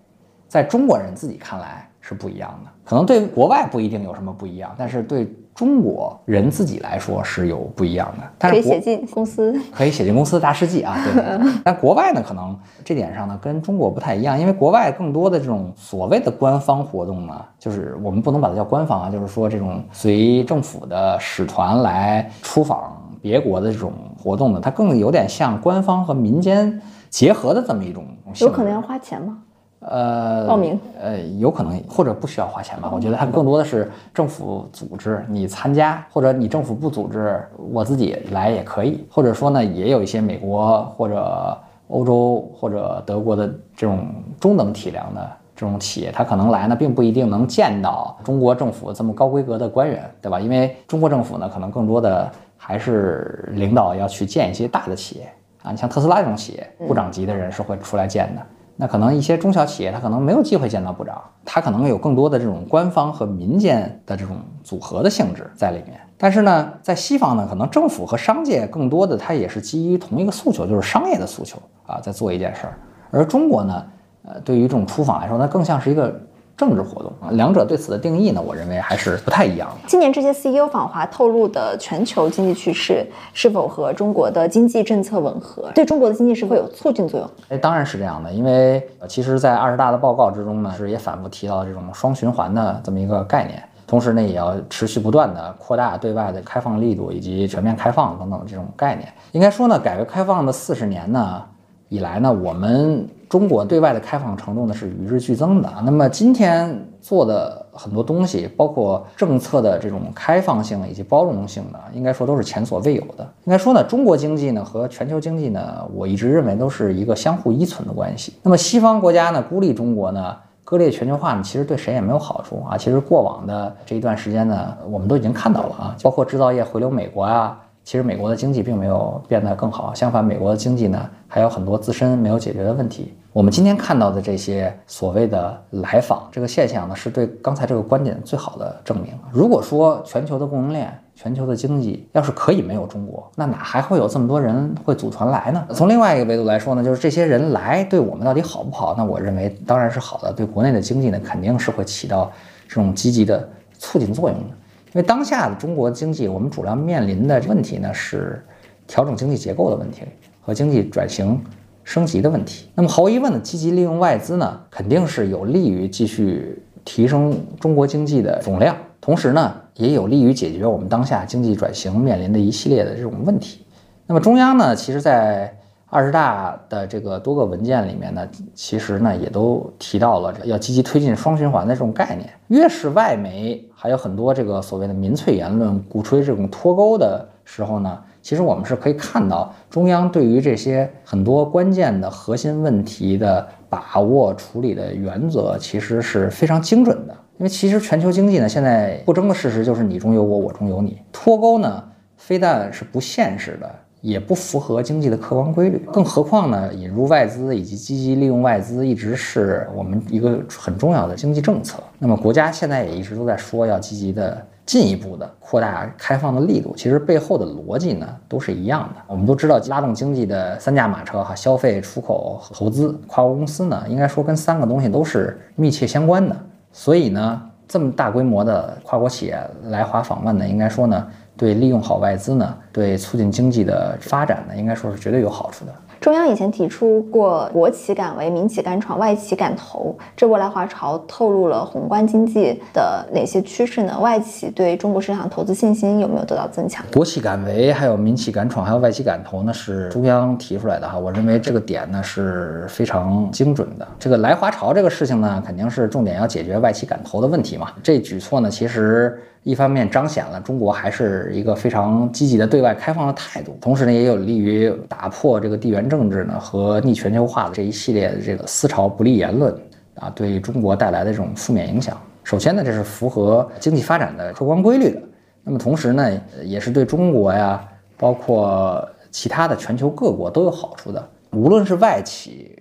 在中国人自己看来是不一样的，可能对国外不一定有什么不一样，但是对。中国人自己来说是有不一样的，但是可以写进公司，可以写进公司的大事记啊。对，但国外呢，可能这点上呢跟中国不太一样，因为国外更多的这种所谓的官方活动呢，就是我们不能把它叫官方啊，就是说这种随政府的使团来出访别国的这种活动呢，它更有点像官方和民间结合的这么一种。有可能要花钱吗？呃，报名，呃，有可能或者不需要花钱吧。我觉得它更多的是政府组织你参加，或者你政府不组织，我自己来也可以。或者说呢，也有一些美国或者欧洲或者德国的这种中等体量的这种企业，他可能来呢，并不一定能见到中国政府这么高规格的官员，对吧？因为中国政府呢，可能更多的还是领导要去见一些大的企业啊，你像特斯拉这种企业，部长级的人是会出来见的。那可能一些中小企业，他可能没有机会见到部长，他可能有更多的这种官方和民间的这种组合的性质在里面。但是呢，在西方呢，可能政府和商界更多的它也是基于同一个诉求，就是商业的诉求啊，在做一件事儿。而中国呢，呃，对于这种出访来说，那更像是一个。政治活动啊，两者对此的定义呢，我认为还是不太一样的。今年这些 CEO 访华透露的全球经济趋势是否和中国的经济政策吻合？对中国的经济是否有促进作用？哎，当然是这样的，因为其实，在二十大的报告之中呢，是也反复提到这种双循环的这么一个概念。同时呢，也要持续不断的扩大对外的开放力度以及全面开放等等这种概念。应该说呢，改革开放的四十年呢以来呢，我们中国对外的开放程度呢是与日俱增的。那么今天做的很多东西，包括政策的这种开放性以及包容性呢，应该说都是前所未有的。应该说呢，中国经济呢和全球经济呢，我一直认为都是一个相互依存的关系。那么西方国家呢孤立中国呢？割裂全球化呢，其实对谁也没有好处啊。其实过往的这一段时间呢，我们都已经看到了啊，包括制造业回流美国啊，其实美国的经济并没有变得更好，相反，美国的经济呢还有很多自身没有解决的问题。我们今天看到的这些所谓的来访这个现象呢，是对刚才这个观点最好的证明。如果说全球的供应链，全球的经济要是可以没有中国，那哪还会有这么多人会组团来呢？从另外一个维度来说呢，就是这些人来对我们到底好不好？那我认为当然是好的，对国内的经济呢肯定是会起到这种积极的促进作用的。因为当下的中国经济，我们主要面临的问题呢是调整经济结构的问题和经济转型升级的问题。那么毫无疑问的，积极利用外资呢，肯定是有利于继续提升中国经济的总量。同时呢，也有利于解决我们当下经济转型面临的一系列的这种问题。那么中央呢，其实在二十大的这个多个文件里面呢，其实呢也都提到了要积极推进双循环的这种概念。越是外媒还有很多这个所谓的民粹言论鼓吹这种脱钩的时候呢，其实我们是可以看到中央对于这些很多关键的核心问题的把握处理的原则，其实是非常精准的。因为其实全球经济呢，现在不争的事实就是你中有我，我中有你。脱钩呢，非但是不现实的，也不符合经济的客观规律。更何况呢，引入外资以及积极利用外资，一直是我们一个很重要的经济政策。那么国家现在也一直都在说要积极的、进一步的扩大开放的力度。其实背后的逻辑呢，都是一样的。我们都知道，拉动经济的三驾马车哈，消费、出口、投资，跨国公司呢，应该说跟三个东西都是密切相关的。所以呢，这么大规模的跨国企业来华访问呢，应该说呢，对利用好外资呢，对促进经济的发展呢，应该说是绝对有好处的。中央以前提出过“国企敢为，民企敢闯，外企敢投”，这波来华潮透露了宏观经济的哪些趋势呢？外企对中国市场投资信心有没有得到增强？国企敢为，还有民企敢闯，还有外企敢投呢，是中央提出来的哈。我认为这个点呢是非常精准的。这个来华潮这个事情呢，肯定是重点要解决外企敢投的问题嘛。这举措呢，其实。一方面彰显了中国还是一个非常积极的对外开放的态度，同时呢，也有利于打破这个地缘政治呢和逆全球化的这一系列的这个思潮不利言论啊对中国带来的这种负面影响。首先呢，这是符合经济发展的客观规律的。那么同时呢，也是对中国呀，包括其他的全球各国都有好处的。无论是外企。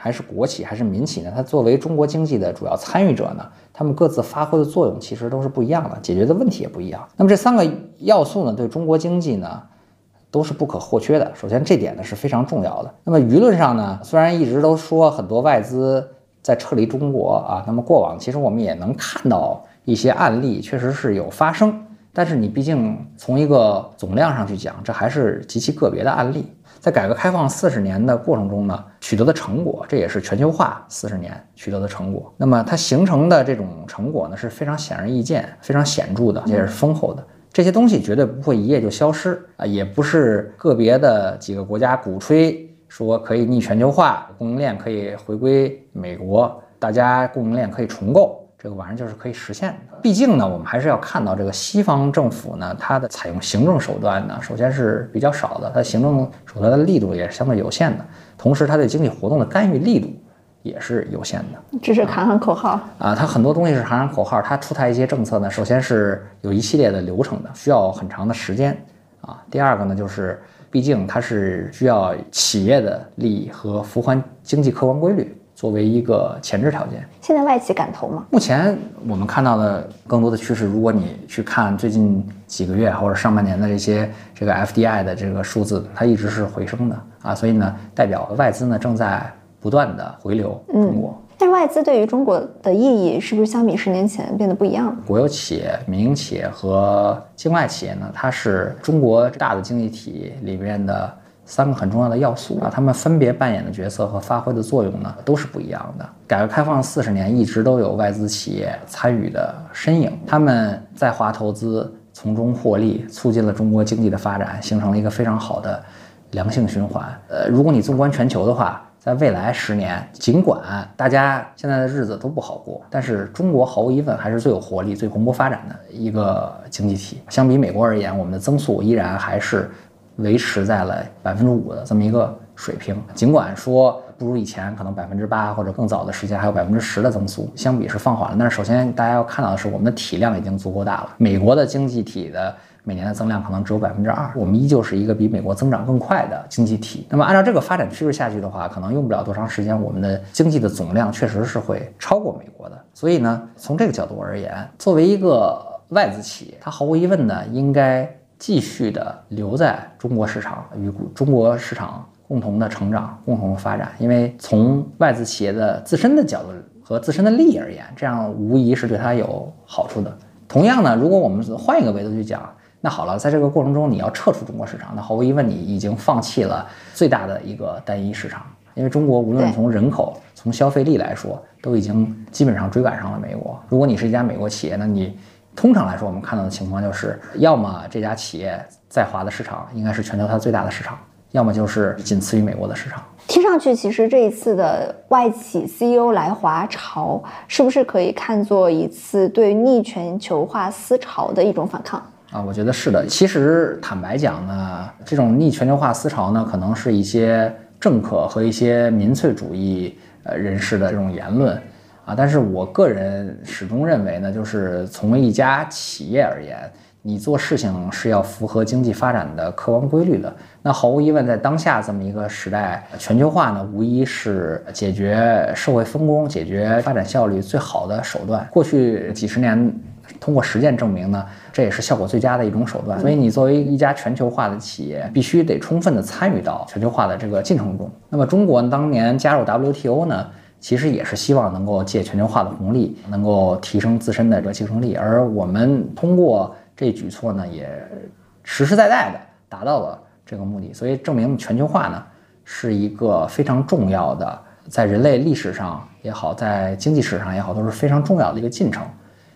还是国企还是民企呢？它作为中国经济的主要参与者呢，他们各自发挥的作用其实都是不一样的，解决的问题也不一样。那么这三个要素呢，对中国经济呢，都是不可或缺的。首先这点呢是非常重要的。那么舆论上呢，虽然一直都说很多外资在撤离中国啊，那么过往其实我们也能看到一些案例，确实是有发生。但是你毕竟从一个总量上去讲，这还是极其个别的案例。在改革开放四十年的过程中呢，取得的成果，这也是全球化四十年取得的成果。那么它形成的这种成果呢，是非常显而易见、非常显著的，也是丰厚的。这些东西绝对不会一夜就消失啊，也不是个别的几个国家鼓吹说可以逆全球化，供应链可以回归美国，大家供应链可以重构。这个玩意儿就是可以实现的。毕竟呢，我们还是要看到这个西方政府呢，它的采用行政手段呢，首先是比较少的，它行政手段的力度也是相对有限的。同时，它对经济活动的干预力度也是有限的。只是喊喊口号啊，它很多东西是喊喊口号。它出台一些政策呢，首先是有一系列的流程的，需要很长的时间啊。第二个呢，就是毕竟它是需要企业的利益和符合经济客观规律。作为一个前置条件，现在外企敢投吗？目前我们看到的更多的趋势，如果你去看最近几个月或者上半年的这些这个 FDI 的这个数字，它一直是回升的啊，所以呢，代表外资呢正在不断的回流中国。但是外资对于中国的意义是不是相比十年前变得不一样了？国有企业、民营企业和境外企业呢，它是中国大的经济体里面的。三个很重要的要素啊，他们分别扮演的角色和发挥的作用呢，都是不一样的。改革开放四十年，一直都有外资企业参与的身影，他们在华投资，从中获利，促进了中国经济的发展，形成了一个非常好的良性循环。呃，如果你纵观全球的话，在未来十年，尽管大家现在的日子都不好过，但是中国毫无疑问还是最有活力、最蓬勃发展的一个经济体。相比美国而言，我们的增速依然还是。维持在了百分之五的这么一个水平，尽管说不如以前，可能百分之八或者更早的时间还有百分之十的增速，相比是放缓了。但是首先大家要看到的是，我们的体量已经足够大了。美国的经济体的每年的增量可能只有百分之二，我们依旧是一个比美国增长更快的经济体。那么按照这个发展趋势下去的话，可能用不了多长时间，我们的经济的总量确实是会超过美国的。所以呢，从这个角度而言，作为一个外资企业，它毫无疑问呢应该。继续的留在中国市场，与中国市场共同的成长、共同发展。因为从外资企业的自身的角度和自身的利益而言，这样无疑是对它有好处的。同样呢，如果我们换一个维度去讲，那好了，在这个过程中你要撤出中国市场，那毫无疑问你已经放弃了最大的一个单一市场。因为中国无论从人口、从消费力来说，都已经基本上追赶上了美国。如果你是一家美国企业，那你。通常来说，我们看到的情况就是，要么这家企业在华的市场应该是全球它最大的市场，要么就是仅次于美国的市场。听上去，其实这一次的外企 CEO 来华潮，是不是可以看作一次对逆全球化思潮的一种反抗啊？我觉得是的。其实坦白讲呢，这种逆全球化思潮呢，可能是一些政客和一些民粹主义呃人士的这种言论。啊，但是我个人始终认为呢，就是从一家企业而言，你做事情是要符合经济发展的客观规律的。那毫无疑问，在当下这么一个时代，全球化呢，无疑是解决社会分工、解决发展效率最好的手段。过去几十年，通过实践证明呢，这也是效果最佳的一种手段。所以，你作为一家全球化的企业，必须得充分的参与到全球化的这个进程中。那么，中国当年加入 WTO 呢？其实也是希望能够借全球化的红利，能够提升自身的这个竞争力。而我们通过这举措呢，也实实在在的达到了这个目的。所以证明全球化呢是一个非常重要的，在人类历史上也好，在经济史上也好，都是非常重要的一个进程。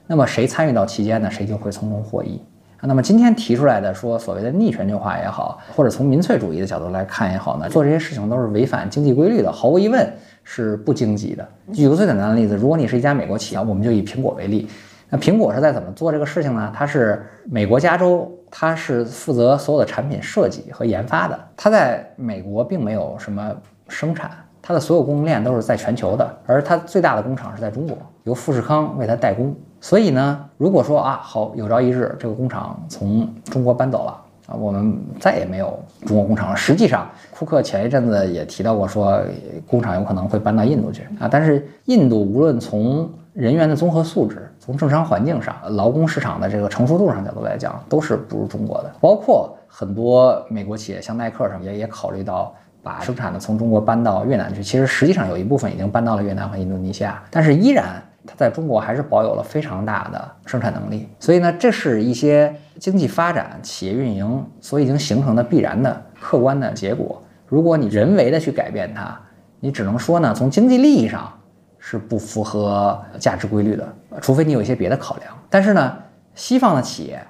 那么谁参与到期间呢，谁就会从中获益。那么今天提出来的说所谓的逆全球化也好，或者从民粹主义的角度来看也好呢，做这些事情都是违反经济规律的，毫无疑问。是不经济的。举个最简单的例子，如果你是一家美国企业，我们就以苹果为例。那苹果是在怎么做这个事情呢？它是美国加州，它是负责所有的产品设计和研发的。它在美国并没有什么生产，它的所有供应链都是在全球的。而它最大的工厂是在中国，由富士康为它代工。所以呢，如果说啊，好，有朝一日这个工厂从中国搬走了。我们再也没有中国工厂了。实际上，库克前一阵子也提到过，说工厂有可能会搬到印度去啊。但是，印度无论从人员的综合素质、从政商环境上、劳工市场的这个成熟度上角度来讲，都是不如中国的。包括很多美国企业，像耐克什么也也考虑到把生产的从中国搬到越南去。其实，实际上有一部分已经搬到了越南和印度尼西亚，但是依然。它在中国还是保有了非常大的生产能力，所以呢，这是一些经济发展、企业运营所已经形成的必然的客观的结果。如果你人为的去改变它，你只能说呢，从经济利益上是不符合价值规律的，除非你有一些别的考量。但是呢，西方的企业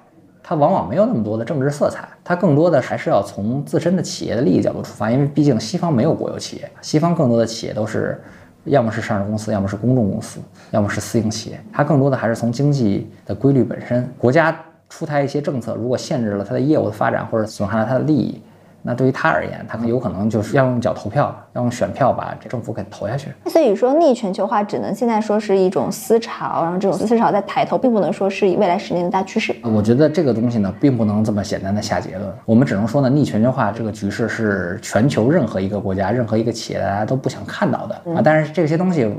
它往往没有那么多的政治色彩，它更多的还是要从自身的企业的利益角度出发，因为毕竟西方没有国有企业，西方更多的企业都是。要么是上市公司，要么是公众公司，要么是私营企业。它更多的还是从经济的规律本身，国家出台一些政策，如果限制了它的业务的发展，或者损害了它的利益。那对于他而言，他有可能就是要用脚投票，要用选票把这政府给投下去。所以说，逆全球化只能现在说是一种思潮，然后这种思潮在抬头，并不能说是未来十年的大趋势。我觉得这个东西呢，并不能这么简单的下结论。我们只能说呢，逆全球化这个局势是全球任何一个国家、任何一个企业大家都不想看到的啊。但是这些东西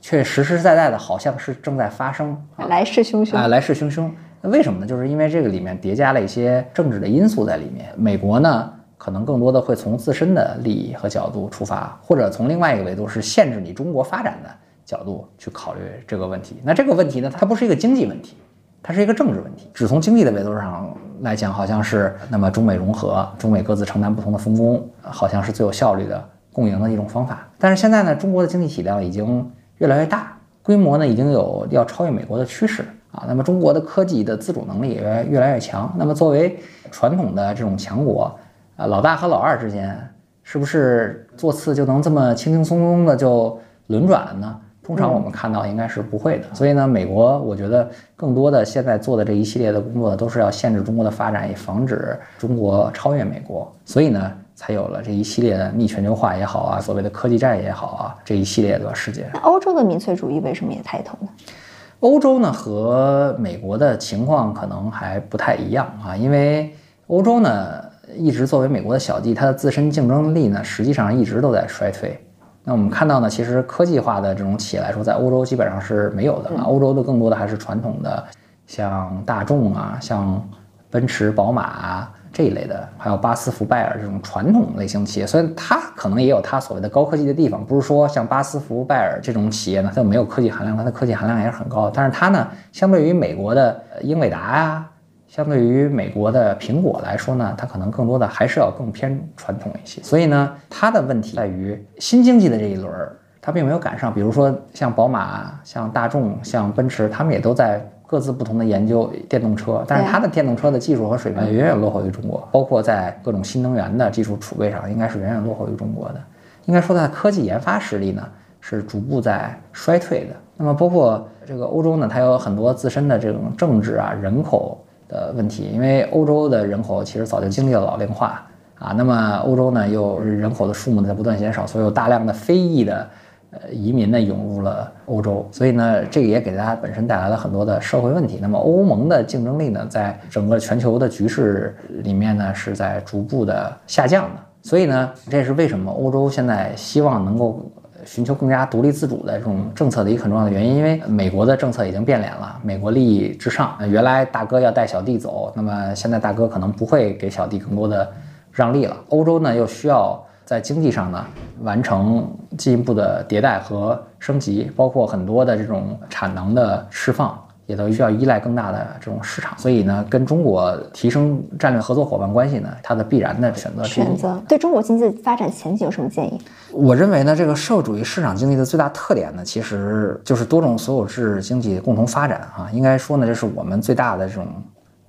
却实实在在的，好像是正在发生，来势汹汹啊，来势汹汹。那为什么呢？就是因为这个里面叠加了一些政治的因素在里面。美国呢？可能更多的会从自身的利益和角度出发，或者从另外一个维度是限制你中国发展的角度去考虑这个问题。那这个问题呢，它不是一个经济问题，它是一个政治问题。只从经济的维度上来讲，好像是那么中美融合，中美各自承担不同的分工，好像是最有效率的共赢的一种方法。但是现在呢，中国的经济体量已经越来越大，规模呢已经有要超越美国的趋势啊。那么中国的科技的自主能力也越来越强。那么作为传统的这种强国，啊，老大和老二之间是不是座次就能这么轻轻松松的就轮转了呢？通常我们看到应该是不会的，所以呢，美国我觉得更多的现在做的这一系列的工作都是要限制中国的发展，以防止中国超越美国，所以呢，才有了这一系列的逆全球化也好啊，所谓的科技战也好啊，这一系列的事件。那欧洲的民粹主义为什么也抬头呢？欧洲呢和美国的情况可能还不太一样啊，因为欧洲呢一直作为美国的小弟，它的自身竞争力呢实际上一直都在衰退。那我们看到呢，其实科技化的这种企业来说，在欧洲基本上是没有的啊。欧洲的更多的还是传统的，像大众啊，像奔驰、宝马啊这一类的，还有巴斯福、拜尔这种传统类型企业。虽然它可能也有它所谓的高科技的地方，不是说像巴斯福、拜尔这种企业呢，它就没有科技含量，它的科技含量也是很高。但是它呢，相对于美国的英伟达呀。相对于美国的苹果来说呢，它可能更多的还是要更偏传统一些。所以呢，它的问题在于新经济的这一轮，它并没有赶上。比如说像宝马、像大众、像奔驰，他们也都在各自不同的研究电动车，但是它的电动车的技术和水平远远落后于中国，包括在各种新能源的技术储备上，应该是远远落后于中国的。应该说，它的科技研发实力呢是逐步在衰退的。那么，包括这个欧洲呢，它有很多自身的这种政治啊、人口。的问题，因为欧洲的人口其实早就经历了老龄化啊，那么欧洲呢又人口的数目呢在不断减少，所以有大量的非裔的呃移民呢涌入了欧洲，所以呢这个也给大家本身带来了很多的社会问题。那么欧盟的竞争力呢在整个全球的局势里面呢是在逐步的下降的，所以呢这也是为什么欧洲现在希望能够。寻求更加独立自主的这种政策的一个很重要的原因，因为美国的政策已经变脸了，美国利益至上。原来大哥要带小弟走，那么现在大哥可能不会给小弟更多的让利了。欧洲呢又需要在经济上呢完成进一步的迭代和升级，包括很多的这种产能的释放。也都需要依赖更大的这种市场，所以呢，跟中国提升战略合作伙伴关系呢，它的必然的选择。选择对中国经济的发展前景有什么建议？我认为呢，这个社会主义市场经济的最大特点呢，其实就是多种所有制经济共同发展啊。应该说呢，这是我们最大的这种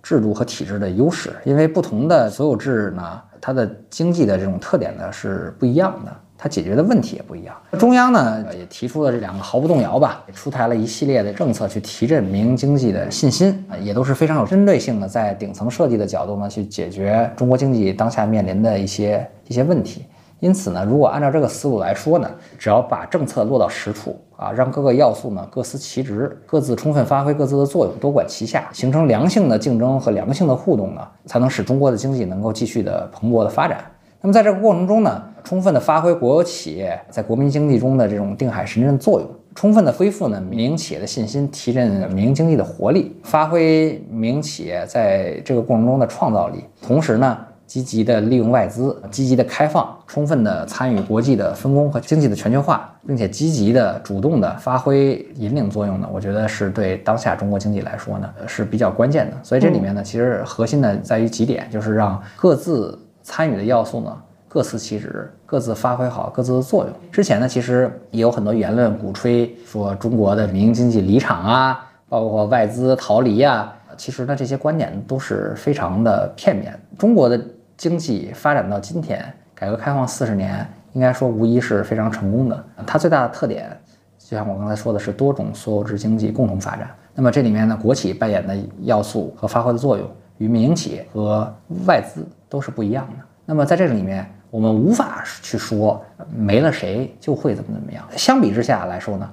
制度和体制的优势，因为不同的所有制呢，它的经济的这种特点呢是不一样的。它解决的问题也不一样。中央呢也提出了这两个毫不动摇吧，出台了一系列的政策去提振民营经济的信心啊，也都是非常有针对性的，在顶层设计的角度呢去解决中国经济当下面临的一些一些问题。因此呢，如果按照这个思路来说呢，只要把政策落到实处啊，让各个要素呢各司其职，各自充分发挥各自的作用，多管齐下，形成良性的竞争和良性的互动呢，才能使中国的经济能够继续的蓬勃的发展。那么在这个过程中呢，充分的发挥国有企业在国民经济中的这种定海神针作用，充分的恢复呢民营企业的信心，提振民营经济的活力，发挥民营企业在这个过程中的创造力，同时呢，积极的利用外资，积极的开放，充分的参与国际的分工和经济的全球化，并且积极的主动的发挥引领作用呢，我觉得是对当下中国经济来说呢是比较关键的。所以这里面呢，其实核心呢在于几点，就是让各自。参与的要素呢，各司其职，各自发挥好各自的作用。之前呢，其实也有很多言论鼓吹说中国的民营经济离场啊，包括外资逃离啊。其实呢，这些观点都是非常的片面。中国的经济发展到今天，改革开放四十年，应该说无疑是非常成功的。它最大的特点，就像我刚才说的是多种所有制经济共同发展。那么这里面呢，国企扮演的要素和发挥的作用，与民营企业和外资。都是不一样的。那么在这个里面，我们无法去说没了谁就会怎么怎么样。相比之下来说呢，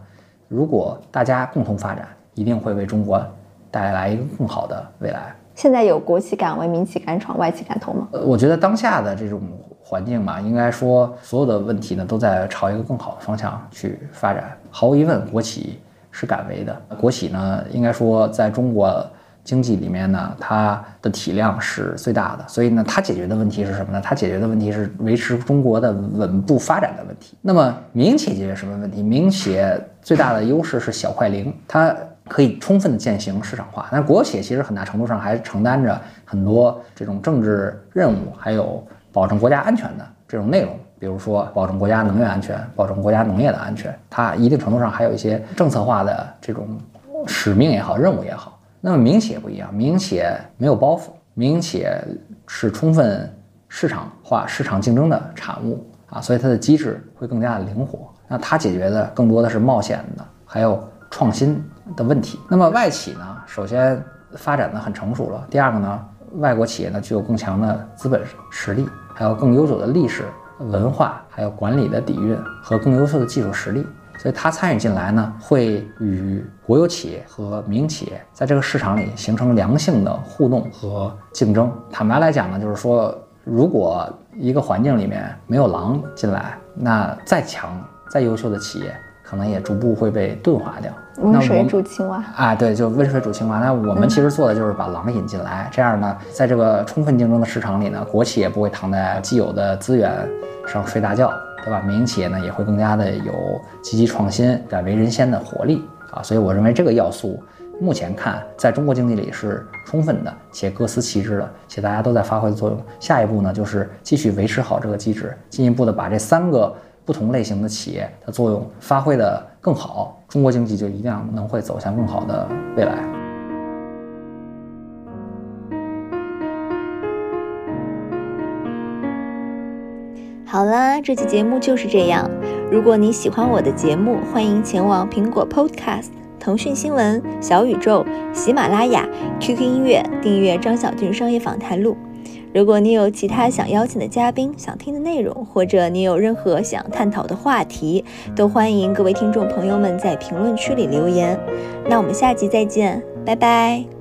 如果大家共同发展，一定会为中国带来一个更好的未来。现在有国企敢为民企敢闯，外企敢投吗？呃，我觉得当下的这种环境嘛，应该说所有的问题呢都在朝一个更好的方向去发展。毫无疑问，国企是敢为的。国企呢，应该说在中国。经济里面呢，它的体量是最大的，所以呢，它解决的问题是什么呢？它解决的问题是维持中国的稳步发展的问题。那么民营企业解决什么问题？民营企业最大的优势是小快灵，它可以充分的践行市场化。但是国有企业其实很大程度上还承担着很多这种政治任务，还有保证国家安全的这种内容。比如说保证国家能源安全，保证国家农业的安全，它一定程度上还有一些政策化的这种使命也好，任务也好。那么民营企业不一样，民营企业没有包袱，民营企业是充分市场化、市场竞争的产物啊，所以它的机制会更加的灵活。那它解决的更多的是冒险的，还有创新的问题。那么外企呢，首先发展的很成熟了，第二个呢，外国企业呢具有更强的资本实力，还有更悠久的历史。文化还有管理的底蕴和更优秀的技术实力，所以他参与进来呢，会与国有企业和民营企业在这个市场里形成良性的互动和竞争。坦白来讲呢，就是说，如果一个环境里面没有狼进来，那再强再优秀的企业。可能也逐步会被钝化掉。温水煮青蛙啊，对，就温水煮青蛙。那我们其实做的就是把狼引进来，这样呢，在这个充分竞争的市场里呢，国企也不会躺在既有的资源上睡大觉，对吧？民营企业呢也会更加的有积极创新、敢为人先的活力啊。所以我认为这个要素目前看，在中国经济里是充分的，且各司其职的，且大家都在发挥作用。下一步呢，就是继续维持好这个机制，进一步的把这三个。不同类型的企业的作用发挥的更好，中国经济就一定能会走向更好的未来。好啦，这期节目就是这样。如果你喜欢我的节目，欢迎前往苹果 Podcast、腾讯新闻、小宇宙、喜马拉雅、QQ 音乐订阅张小俊商业访谈录。如果你有其他想邀请的嘉宾、想听的内容，或者你有任何想探讨的话题，都欢迎各位听众朋友们在评论区里留言。那我们下集再见，拜拜。